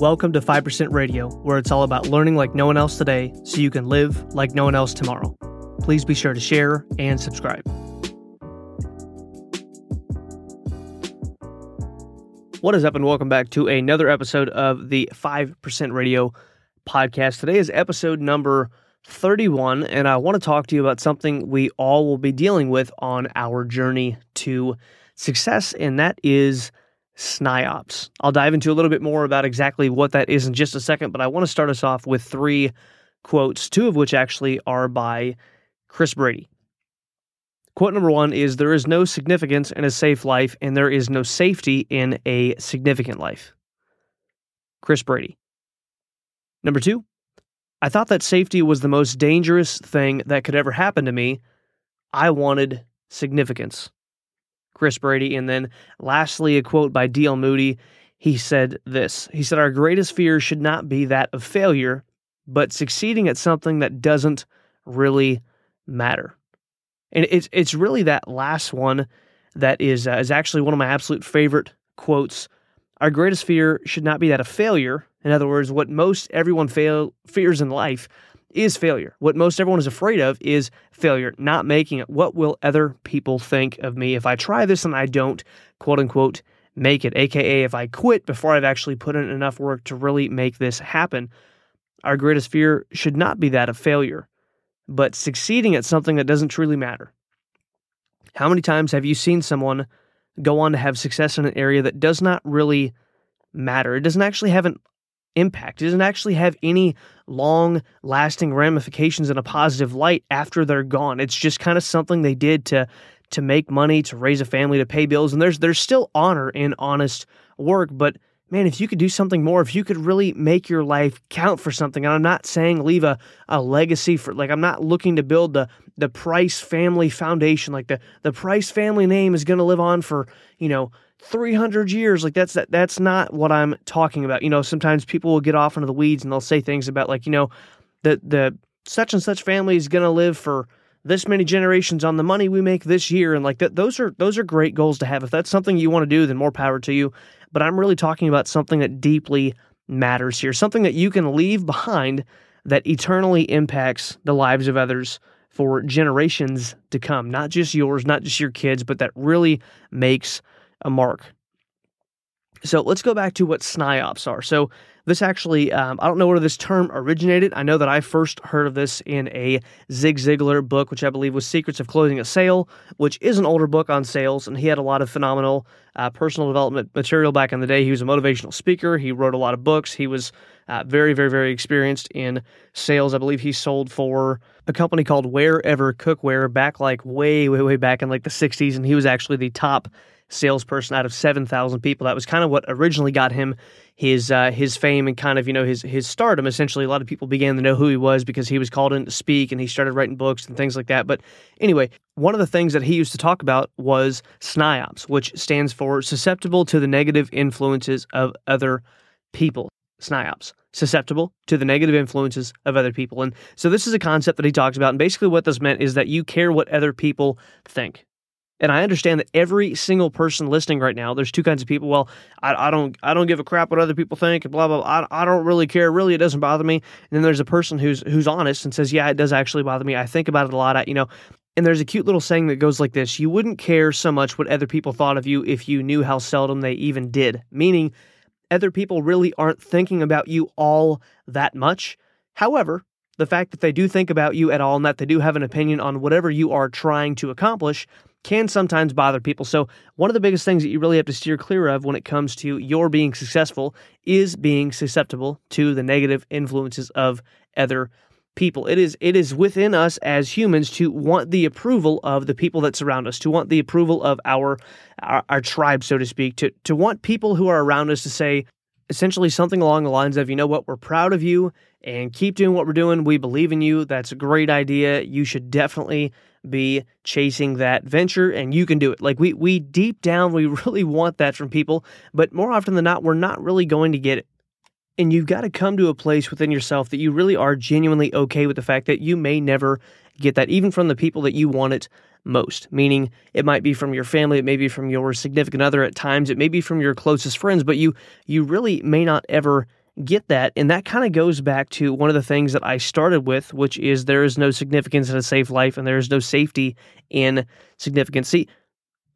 Welcome to 5% Radio, where it's all about learning like no one else today so you can live like no one else tomorrow. Please be sure to share and subscribe. What is up, and welcome back to another episode of the 5% Radio podcast. Today is episode number 31, and I want to talk to you about something we all will be dealing with on our journey to success, and that is SNIOPs. I'll dive into a little bit more about exactly what that is in just a second, but I want to start us off with three quotes, two of which actually are by Chris Brady. Quote number one is There is no significance in a safe life, and there is no safety in a significant life. Chris Brady. Number two, I thought that safety was the most dangerous thing that could ever happen to me. I wanted significance. Chris Brady. And then lastly, a quote by D.L. Moody. He said this He said, Our greatest fear should not be that of failure, but succeeding at something that doesn't really matter. And it's, it's really that last one that is, uh, is actually one of my absolute favorite quotes. Our greatest fear should not be that of failure. In other words, what most everyone fail, fears in life is failure. What most everyone is afraid of is failure, not making it. What will other people think of me if I try this and I don't, quote unquote, make it? AKA, if I quit before I've actually put in enough work to really make this happen. Our greatest fear should not be that of failure, but succeeding at something that doesn't truly matter. How many times have you seen someone go on to have success in an area that does not really matter? It doesn't actually have an impact. It doesn't actually have any long lasting ramifications in a positive light after they're gone. It's just kind of something they did to to make money, to raise a family, to pay bills. And there's there's still honor in honest work, but man, if you could do something more, if you could really make your life count for something, and I'm not saying leave a, a legacy for like I'm not looking to build the the Price family foundation. Like the the Price family name is gonna live on for, you know, 300 years. Like that's that that's not what i'm talking about. You know sometimes people will get off into the weeds and they'll say things about like you know the the such and such family is going to live for this many generations on the money we make this year. And like that those are those are great goals to have. If that's something you want to do then more power to you. But i'm really talking about something that deeply matters here something that you can leave behind that eternally impacts the lives of others for generations to come not just yours not just your kids but that really makes a mark. So let's go back to what SNIOPs are. So this actually, um, I don't know where this term originated. I know that I first heard of this in a Zig Ziglar book, which I believe was Secrets of Closing a Sale, which is an older book on sales, and he had a lot of phenomenal uh, personal development material back in the day. He was a motivational speaker. He wrote a lot of books. He was uh, very, very, very experienced in sales. I believe he sold for a company called WearEver Cookware back like way, way, way back in like the 60s, and he was actually the top salesperson out of 7,000 people. That was kind of what originally got him his uh, his fame and kind of you know his his stardom. Essentially, a lot of people began to know who he was because he was called in to speak and he started writing books and things like that. But anyway, one of the things that he used to talk about was SNIOPs, which stands for susceptible to the negative influences of other people. SNIOPs, susceptible to the negative influences of other people. And so this is a concept that he talks about. And basically, what this meant is that you care what other people think. And I understand that every single person listening right now, there's two kinds of people. Well, I, I don't, I don't give a crap what other people think, and blah blah. blah. I, I don't really care. Really, it doesn't bother me. And then there's a person who's who's honest and says, yeah, it does actually bother me. I think about it a lot. I, you know, and there's a cute little saying that goes like this: You wouldn't care so much what other people thought of you if you knew how seldom they even did. Meaning, other people really aren't thinking about you all that much. However, the fact that they do think about you at all and that they do have an opinion on whatever you are trying to accomplish can sometimes bother people. So, one of the biggest things that you really have to steer clear of when it comes to your being successful is being susceptible to the negative influences of other people. It is it is within us as humans to want the approval of the people that surround us, to want the approval of our our, our tribe, so to speak, to to want people who are around us to say essentially something along the lines of, you know what, we're proud of you and keep doing what we're doing. We believe in you. That's a great idea. You should definitely be chasing that venture and you can do it. Like we we deep down we really want that from people, but more often than not we're not really going to get it. And you've got to come to a place within yourself that you really are genuinely okay with the fact that you may never get that even from the people that you want it most. Meaning it might be from your family, it may be from your significant other at times, it may be from your closest friends, but you you really may not ever get that. And that kind of goes back to one of the things that I started with, which is there is no significance in a safe life and there is no safety in significance. See,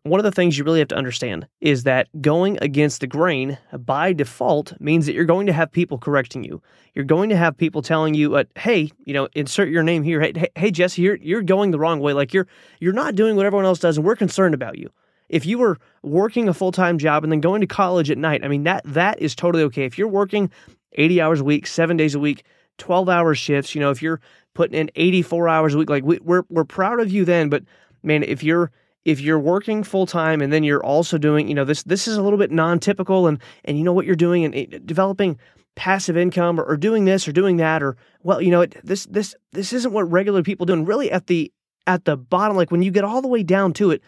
one of the things you really have to understand is that going against the grain by default means that you're going to have people correcting you. You're going to have people telling you, uh, "Hey, you know, insert your name here. Hey, hey, Jesse, you're you're going the wrong way. Like you're you're not doing what everyone else does, and we're concerned about you." If you were working a full time job and then going to college at night, I mean that that is totally okay. If you're working 80 hours a week, seven days a week, 12 hour shifts, you know, if you're putting in 84 hours a week, like we, we're we're proud of you then. But man, if you're if you're working full time and then you're also doing, you know, this this is a little bit non-typical and and you know what you're doing and, and developing passive income or, or, doing this or doing that or well, you know, it, this this this isn't what regular people do. And really at the at the bottom, like when you get all the way down to it,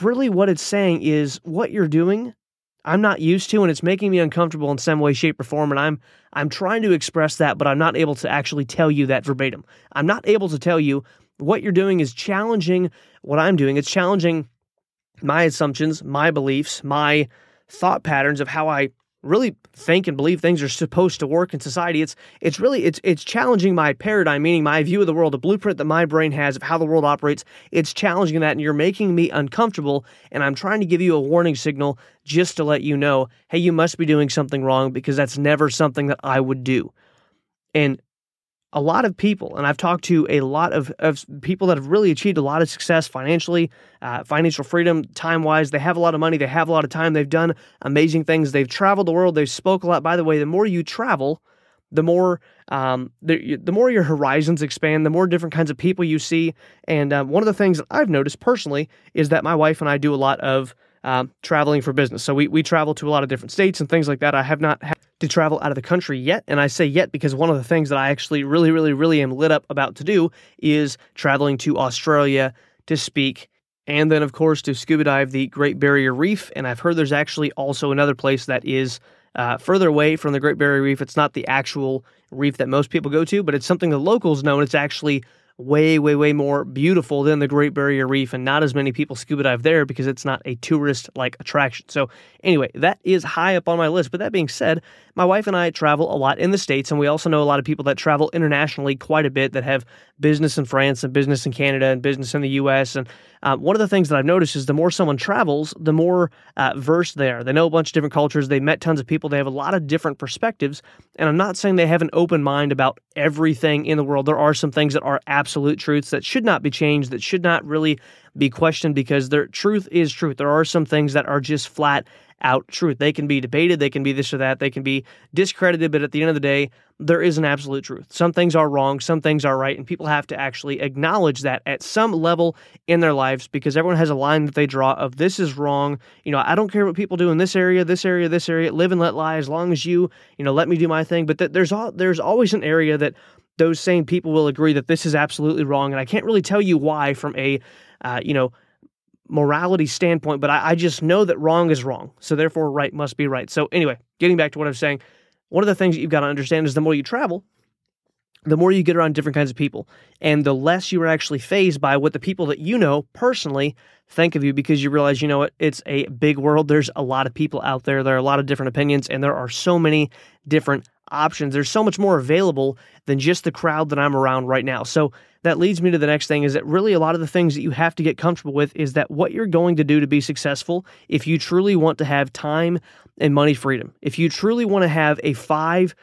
really what it's saying is what you're doing I'm not used to and it's making me uncomfortable in some way shape or form and I'm I'm trying to express that but I'm not able to actually tell you that verbatim. I'm not able to tell you what you're doing is challenging what I'm doing. It's challenging my assumptions, my beliefs, my thought patterns of how I really think and believe things are supposed to work in society. It's it's really it's it's challenging my paradigm, meaning my view of the world, the blueprint that my brain has of how the world operates. It's challenging that and you're making me uncomfortable and I'm trying to give you a warning signal just to let you know, hey, you must be doing something wrong because that's never something that I would do. And a lot of people, and I've talked to a lot of, of people that have really achieved a lot of success financially, uh, financial freedom, time wise. They have a lot of money, they have a lot of time, they've done amazing things, they've traveled the world, they've spoke a lot. By the way, the more you travel, the more um, the, the more your horizons expand, the more different kinds of people you see. And um, one of the things that I've noticed personally is that my wife and I do a lot of um, traveling for business. So we, we travel to a lot of different states and things like that. I have not had to travel out of the country yet. And I say yet because one of the things that I actually really, really, really am lit up about to do is traveling to Australia to speak. And then, of course, to scuba dive the Great Barrier Reef. And I've heard there's actually also another place that is uh, further away from the Great Barrier Reef. It's not the actual reef that most people go to, but it's something the locals know. And it's actually way, way, way more beautiful than the Great Barrier Reef, and not as many people scuba dive there because it's not a tourist like attraction. So, anyway, that is high up on my list. But that being said, my wife and I travel a lot in the States, and we also know a lot of people that travel internationally quite a bit that have business in France and business in Canada and business in the US. And uh, one of the things that I've noticed is the more someone travels, the more uh, versed they are. They know a bunch of different cultures, they met tons of people, they have a lot of different perspectives. And I'm not saying they have an open mind about everything in the world. There are some things that are absolute truths that should not be changed, that should not really be questioned because their truth is truth. There are some things that are just flat out truth. They can be debated, they can be this or that, they can be discredited, but at the end of the day, there is an absolute truth. Some things are wrong, some things are right, and people have to actually acknowledge that at some level in their lives because everyone has a line that they draw of this is wrong. You know, I don't care what people do in this area, this area, this area. Live and let lie as long as you, you know, let me do my thing. But th- there's all there's always an area that those same people will agree that this is absolutely wrong, and I can't really tell you why from a, uh, you know morality standpoint, but I, I, just know that wrong is wrong. So therefore, right must be right. So, anyway, getting back to what I'm saying, one of the things that you've got to understand is the more you travel, the more you get around different kinds of people, and the less you are actually fazed by what the people that you know personally think of you because you realize, you know what, it's a big world. There's a lot of people out there, there are a lot of different opinions, and there are so many different options. There's so much more available than just the crowd that I'm around right now. So that leads me to the next thing is that really a lot of the things that you have to get comfortable with is that what you're going to do to be successful, if you truly want to have time and money freedom, if you truly want to have a 5%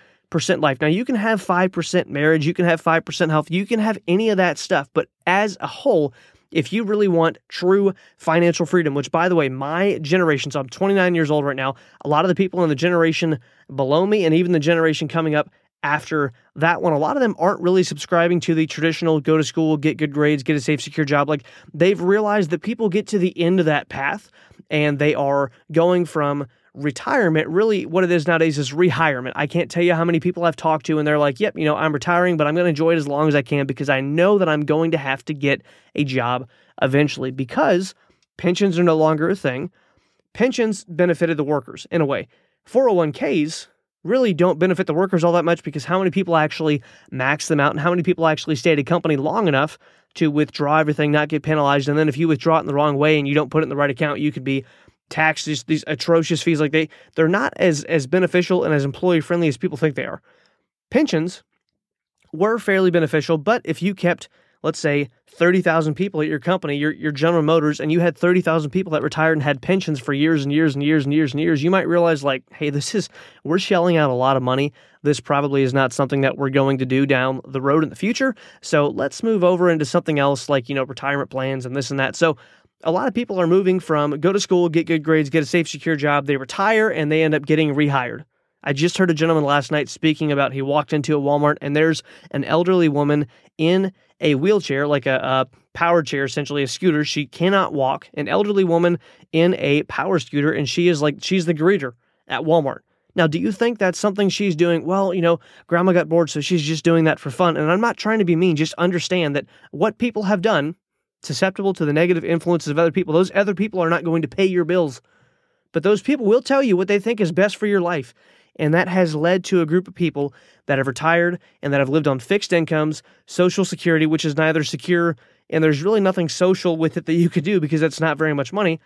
life. Now, you can have 5% marriage, you can have 5% health, you can have any of that stuff, but as a whole, if you really want true financial freedom, which by the way, my generation, so I'm 29 years old right now, a lot of the people in the generation below me and even the generation coming up after that one, a lot of them aren't really subscribing to the traditional go to school, get good grades, get a safe, secure job. Like they've realized that people get to the end of that path and they are going from retirement. Really, what it is nowadays is rehirement. I can't tell you how many people I've talked to and they're like, yep, you know, I'm retiring, but I'm going to enjoy it as long as I can because I know that I'm going to have to get a job eventually because pensions are no longer a thing. Pensions benefited the workers in a way. 401ks really don't benefit the workers all that much because how many people actually max them out and how many people actually stay at a company long enough to withdraw everything, not get penalized. And then if you withdraw it in the wrong way and you don't put it in the right account, you could be taxed these, these atrocious fees like they they're not as as beneficial and as employee friendly as people think they are pensions were fairly beneficial but if you kept let's say 30,000 people at your company, your, your General Motors, and you had 30,000 people that retired and had pensions for years and years and years and years and years, you might realize, like, hey, this is, we're shelling out a lot of money. This probably is not something that we're going to do down the road in the future. So let's move over into something else like, you know, retirement plans and this and that. So a lot of people are moving from go to school, get good grades, get a safe, secure job, they retire, and they end up getting rehired. I just heard a gentleman last night speaking about he walked into a Walmart and there's an elderly woman in a wheelchair, like a, a power chair, essentially a scooter. She cannot walk. An elderly woman in a power scooter, and she is like she's the greeter at Walmart. Now, do you think that's something she's doing? Well, you know, grandma got bored, so she's just doing that for fun. And I'm not trying to be mean, just understand that what people have done, susceptible to the negative influences of other people, those other people are not going to pay your bills. But those people will tell you what they think is best for your life. And that has led to a group of people that have retired and that have lived on fixed incomes, Social Security, which is neither secure and there's really nothing social with it that you could do because that's not very much money.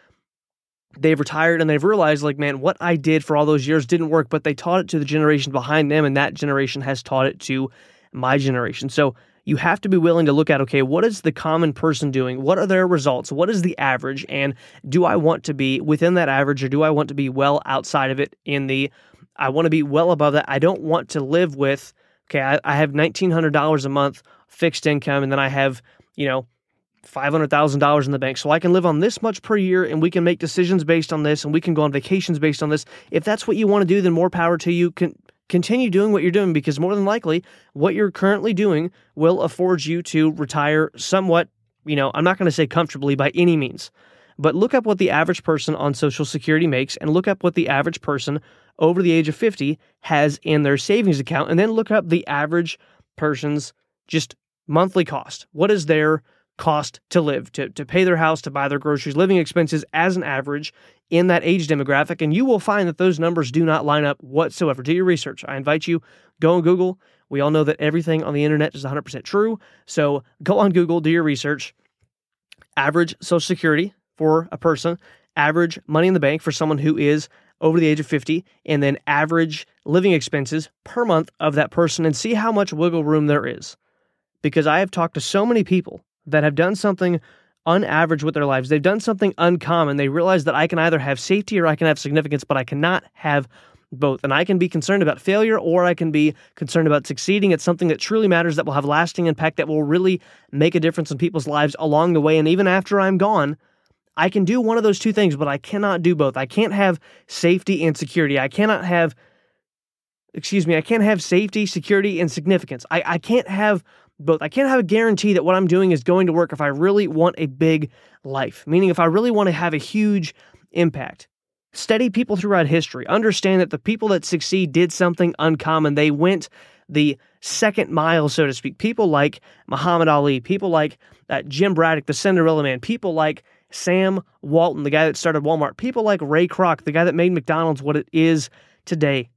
They've retired and they've realized, like, man, what I did for all those years didn't work, but they taught it to the generation behind them, and that generation has taught it to my generation. So you have to be willing to look at, okay, what is the common person doing? What are their results? What is the average? And do I want to be within that average or do I want to be well outside of it in the I want to be well above that. I don't want to live with, okay, I, I have $1,900 a month fixed income, and then I have, you know, $500,000 in the bank. So I can live on this much per year and we can make decisions based on this and we can go on vacations based on this. If that's what you want to do, then more power to you. Can continue doing what you're doing because more than likely what you're currently doing will afford you to retire somewhat, you know, I'm not going to say comfortably by any means. But look up what the average person on Social Security makes and look up what the average person over the age of 50 has in their savings account and then look up the average person's just monthly cost. What is their cost to live, to, to pay their house, to buy their groceries, living expenses as an average in that age demographic. And you will find that those numbers do not line up whatsoever. Do your research. I invite you, go on Google. We all know that everything on the internet is 100% true. So go on Google, do your research. Average Social Security for a person, average money in the bank for someone who is over the age of 50 and then average living expenses per month of that person and see how much wiggle room there is. Because I have talked to so many people that have done something unaverage with their lives. They've done something uncommon. They realize that I can either have safety or I can have significance, but I cannot have both. And I can be concerned about failure or I can be concerned about succeeding at something that truly matters, that will have lasting impact, that will really make a difference in people's lives along the way. And even after I'm gone, I can do one of those two things, but I cannot do both. I can't have safety and security. I cannot have, excuse me, I can't have safety, security, and significance. I, I can't have both. I can't have a guarantee that what I'm doing is going to work if I really want a big life, meaning if I really want to have a huge impact. Study people throughout history. Understand that the people that succeed did something uncommon. They went the second mile, so to speak. People like Muhammad Ali, people like uh, Jim Braddock, the Cinderella Man, people like Sam Walton, the guy that started Walmart, people like Ray Kroc, the guy that made McDonald's what it is today.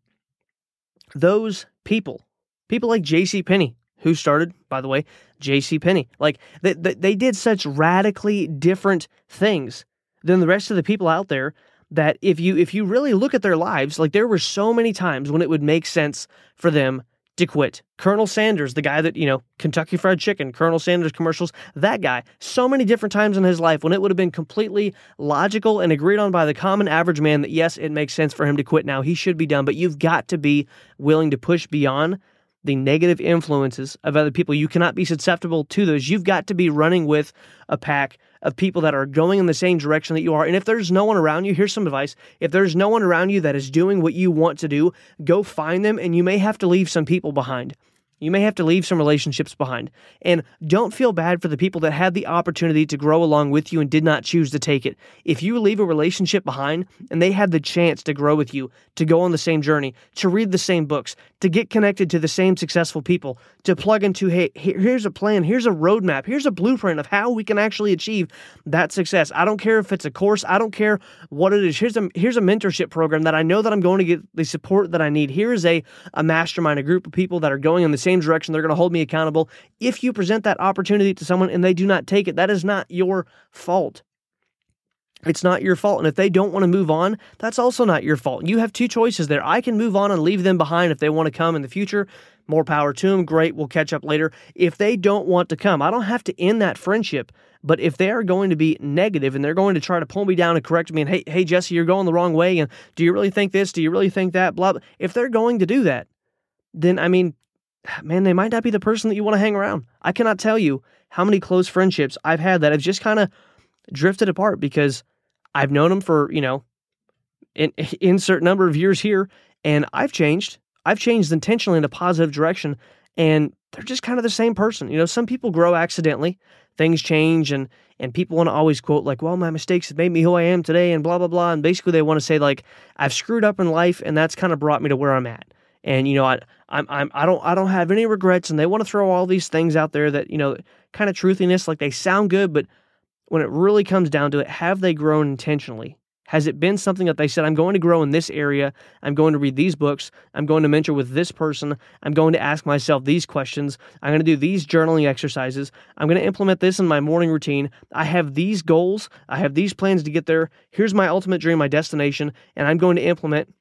Those people, people like J.C. Penney, who started, by the way, J.C. Penney, like they, they, they did such radically different things than the rest of the people out there that if you if you really look at their lives, like there were so many times when it would make sense for them to quit. Colonel Sanders, the guy that, you know, Kentucky Fried Chicken, Colonel Sanders commercials, that guy, so many different times in his life when it would have been completely logical and agreed on by the common average man that yes, it makes sense for him to quit now. He should be done, but you've got to be willing to push beyond the negative influences of other people. You cannot be susceptible to those. You've got to be running with a pack of people that are going in the same direction that you are. And if there's no one around you, here's some advice. If there's no one around you that is doing what you want to do, go find them and you may have to leave some people behind. You may have to leave some relationships behind. And don't feel bad for the people that had the opportunity to grow along with you and did not choose to take it. If you leave a relationship behind and they had the chance to grow with you, to go on the same journey, to read the same books, to get connected to the same successful people, to plug into, hey, here's a plan, here's a roadmap, here's a blueprint of how we can actually achieve that success. I don't care if it's a course, I don't care what it is. Here's a here's a mentorship program that I know that I'm going to get the support that I need. Here is a, a mastermind, a group of people that are going on the same same direction. They're going to hold me accountable. If you present that opportunity to someone and they do not take it, that is not your fault. It's not your fault. And if they don't want to move on, that's also not your fault. You have two choices there. I can move on and leave them behind if they want to come in the future. More power to them. Great. We'll catch up later. If they don't want to come, I don't have to end that friendship. But if they are going to be negative and they're going to try to pull me down and correct me and hey, hey Jesse, you're going the wrong way, and do you really think this? Do you really think that? Blah. blah. If they're going to do that, then I mean, man, they might not be the person that you want to hang around. I cannot tell you how many close friendships I've had that have just kind of drifted apart because I've known them for, you know, an insert number of years here, and I've changed. I've changed intentionally in a positive direction, and they're just kind of the same person. You know, some people grow accidentally, things change, and and people want to always quote like, "Well, my mistakes have made me who I am today," and blah blah blah. And basically, they want to say like, "I've screwed up in life, and that's kind of brought me to where I'm at." And you know, I I'm, I'm I don't I don't have any regrets, and they want to throw all these things out there that you know, kind of truthiness, like they sound good, but when it really comes down to it, have they grown intentionally? Has it been something that they said, I'm going to grow in this area, I'm going to read these books, I'm going to mentor with this person, I'm going to ask myself these questions, I'm going to do these journaling exercises, I'm going to implement this in my morning routine. I have these goals, I have these plans to get there. Here's my ultimate dream, my destination, and I'm going to implement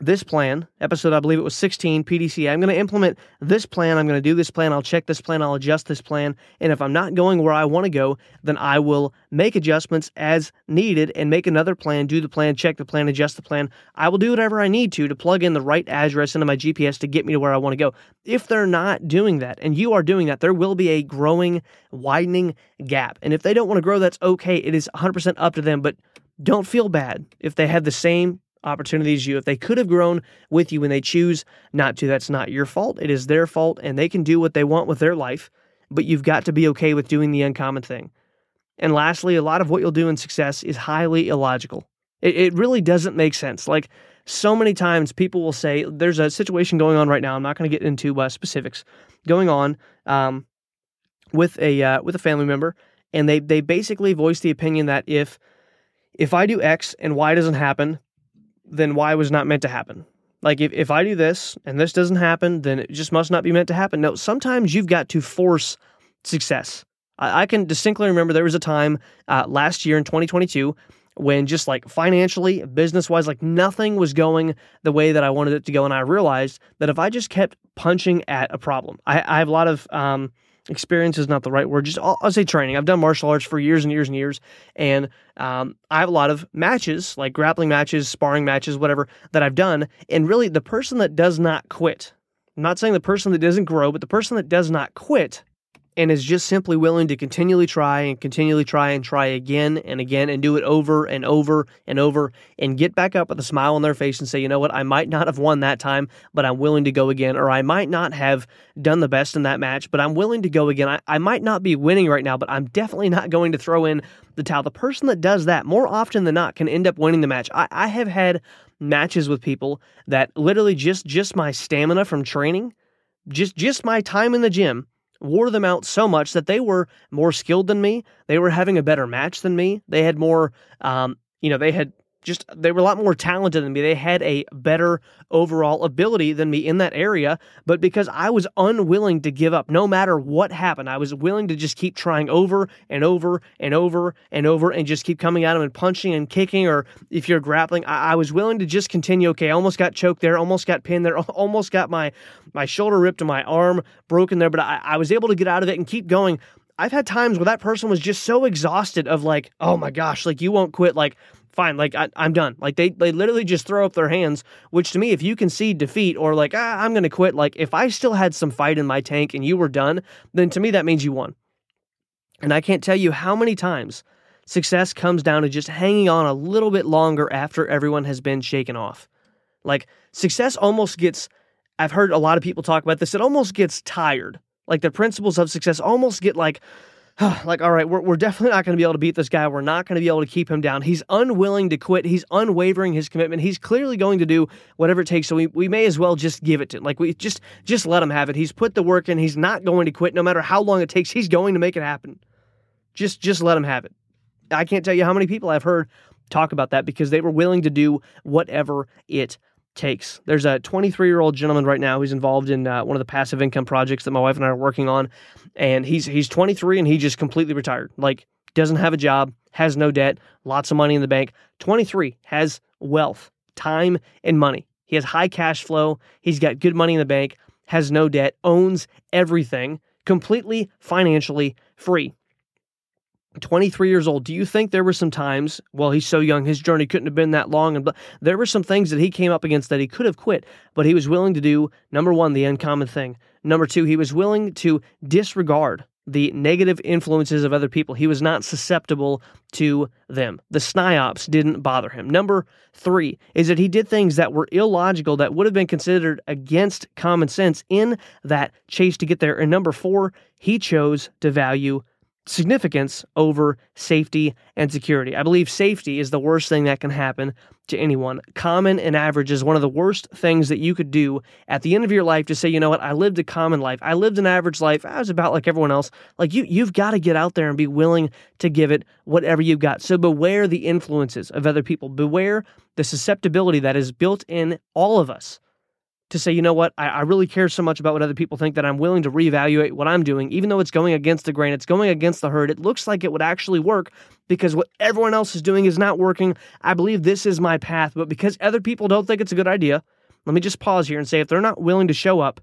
this plan, episode, I believe it was 16, PDC. I'm going to implement this plan. I'm going to do this plan. I'll check this plan. I'll adjust this plan. And if I'm not going where I want to go, then I will make adjustments as needed and make another plan, do the plan, check the plan, adjust the plan. I will do whatever I need to to plug in the right address into my GPS to get me to where I want to go. If they're not doing that and you are doing that, there will be a growing, widening gap. And if they don't want to grow, that's okay. It is 100% up to them. But don't feel bad if they have the same opportunities you if they could have grown with you when they choose not to that's not your fault. It is their fault and they can do what they want with their life but you've got to be okay with doing the uncommon thing. And lastly a lot of what you'll do in success is highly illogical. It, it really doesn't make sense. Like so many times people will say there's a situation going on right now i'm not going to get into uh, specifics going on um, with a uh, with a family member and they they basically voice the opinion that if if i do x and y doesn't happen then why was not meant to happen. Like if, if I do this and this doesn't happen, then it just must not be meant to happen. No, sometimes you've got to force success. I, I can distinctly remember there was a time uh, last year in 2022 when just like financially, business wise, like nothing was going the way that I wanted it to go. And I realized that if I just kept punching at a problem, I, I have a lot of um, experience is not the right word. Just I'll, I'll, say training. I've done martial arts for years and years and years, and um, I have a lot of matches, like grappling matches, sparring matches, whatever that I've done. And really, the person that does not quit. I'm not saying the person that doesn't grow, but the person that does not quit and is just simply willing to continually try and continually try and try again and again and do it over and over and over and get back up with a smile on their face and say, you know what, I might not have won that time, but I'm willing to go again. Or I might not have done the best in that match, but I'm willing to go again. I, I might not be winning right now, but I'm definitely not going to throw in the towel. The person that does that more often than not can end up winning the match. I, I have had matches with people that literally just just my stamina from training, just just my time in the gym wore them out so much that they were more skilled than me. They were having a better match than me. They had more, um, you know, they had just they were a lot more talented than me. They had a better overall ability than me in that area, but because I was unwilling to give up no matter what happened, I was willing to just keep trying over and over and over and over and just keep coming at them and punching and kicking or if you're grappling, I, I was willing to just continue. Okay, I almost got choked there, almost got pinned there, almost got my my shoulder ripped and my arm broken there, but I, I was able to get out of it and keep going. I've had times where that person was just so exhausted of like, oh my gosh, like you won't quit, like fine, like I, am done. Like they they literally just throw up their hands. Which to me, if you concede defeat or like ah, I'm gonna quit, like if I still had some fight in my tank and you were done, then to me that means you won. And I can't tell you how many times success comes down to just hanging on a little bit longer after everyone has been shaken off. Like success almost gets. I've heard a lot of people talk about this. It almost gets tired. Like the principles of success almost get like like, all right, we're, we're definitely not going to be able to beat this guy. We're not going to be able to keep him down. He's unwilling to quit. He's unwavering his commitment. He's clearly going to do whatever it takes. So we, we may as well just give it to him. Like we just just let him have it. He's put the work in. He's not going to quit no matter how long it takes. He's going to make it happen. Just just let him have it. I can't tell you how many people I've heard talk about that because they were willing to do whatever it takes. There's a 23 year old gentleman right now who's involved in uh, one of the passive income projects that my wife and I are working on, and he's he's 23 and he just completely retired. Like doesn't have a job, has no debt, lots of money in the bank. 23 has wealth, time, and money. He has high cash flow. He's got good money in the bank, has no debt, owns everything, completely financially free. 23 years old. Do you think there were some times, well, he's so young, his journey couldn't have been that long, and there were some things that he came up against that he could have quit, but he was willing to do number one, the uncommon thing. Number two, he was willing to disregard the negative influences of other people. He was not susceptible to them. The SNIOPs didn't bother him. Number three is that he did things that were illogical that would have been considered against common sense in that chase to get there. And number four, he chose to value significance over safety and security. I believe safety is the worst thing that can happen to anyone. Common and average is one of the worst things that you could do at the end of your life to say, you know what, I lived a common life. I lived an average life. I was about like everyone else. Like you you've got to get out there and be willing to give it whatever you've got. So beware the influences of other people. Beware the susceptibility that is built in all of us to say, you know what, I, I, really care so much about what other people think that I'm willing to reevaluate what I'm doing, even though it's going against the grain, it's going against the herd. It looks like it would actually work because what everyone else is doing is not working. I believe this is my path, but because other people don't think it's a good idea, let me just pause here and say if they're not willing to show up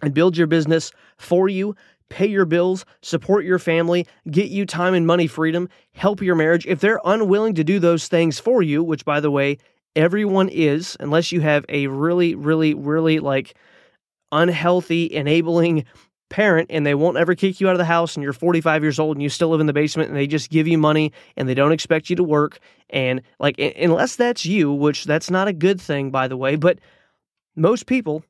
and build your business for you, pay your bills, support your family, get you time and money freedom, help your marriage, if they're unwilling to do those things for you, which by the way, everyone is, unless you have a really, really, really like unhealthy, enabling parent and they won't ever kick you out of the house and you're 45 years old and you still live in the basement and they just give you money and they don't expect you to work and like unless that's you which that's not a good thing by the way but most people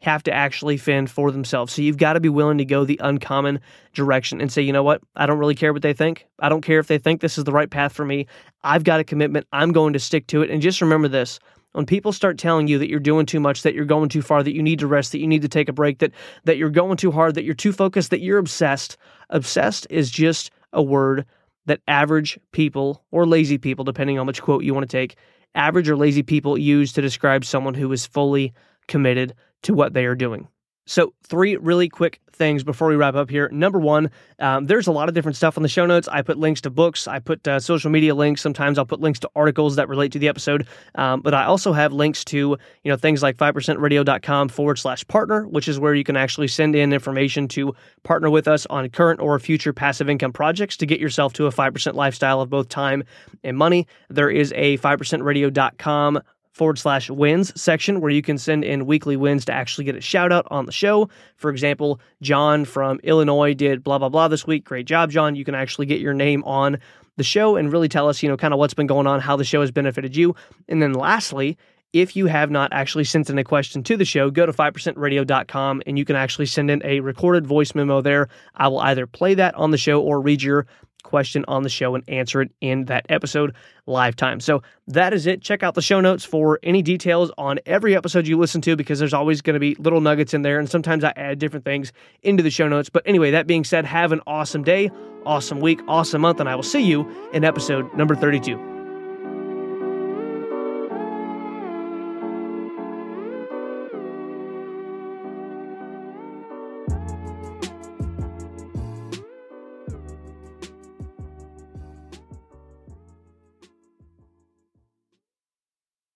have to actually fend for themselves. So you've got to be willing to go the uncommon direction and say, you know what? I don't really care what they think. I don't care if they think this is the right path for me. I've got a commitment. I'm going to stick to it. And just remember this when people start telling you that you're doing too much, that you're going too far, that you need to rest, that you need to take a break, that that you're going too hard, that you're too focused, that you're obsessed. Obsessed is just a word that average people or lazy people, depending on which quote you want to take, average or lazy people use to describe someone who is fully committed to what they are doing. So, three really quick things before we wrap up here. Number one, um, there's a lot of different stuff on the show notes. I put links to books, I put uh, social media links. Sometimes I'll put links to articles that relate to the episode. Um, but I also have links to you know things like 5percentradio.com forward slash partner, which is where you can actually send in information to partner with us on current or future passive income projects to get yourself to a 5% lifestyle of both time and money. There is a 5percentradio.com forward slash wins section where you can send in weekly wins to actually get a shout out on the show. For example, John from Illinois did blah, blah, blah this week. Great job, John. You can actually get your name on the show and really tell us, you know, kind of what's been going on, how the show has benefited you. And then lastly, if you have not actually sent in a question to the show, go to 5percentradio.com and you can actually send in a recorded voice memo there. I will either play that on the show or read your question on the show and answer it in that episode lifetime. So that is it. Check out the show notes for any details on every episode you listen to because there's always going to be little nuggets in there and sometimes I add different things into the show notes. But anyway, that being said, have an awesome day, awesome week, awesome month, and I will see you in episode number 32.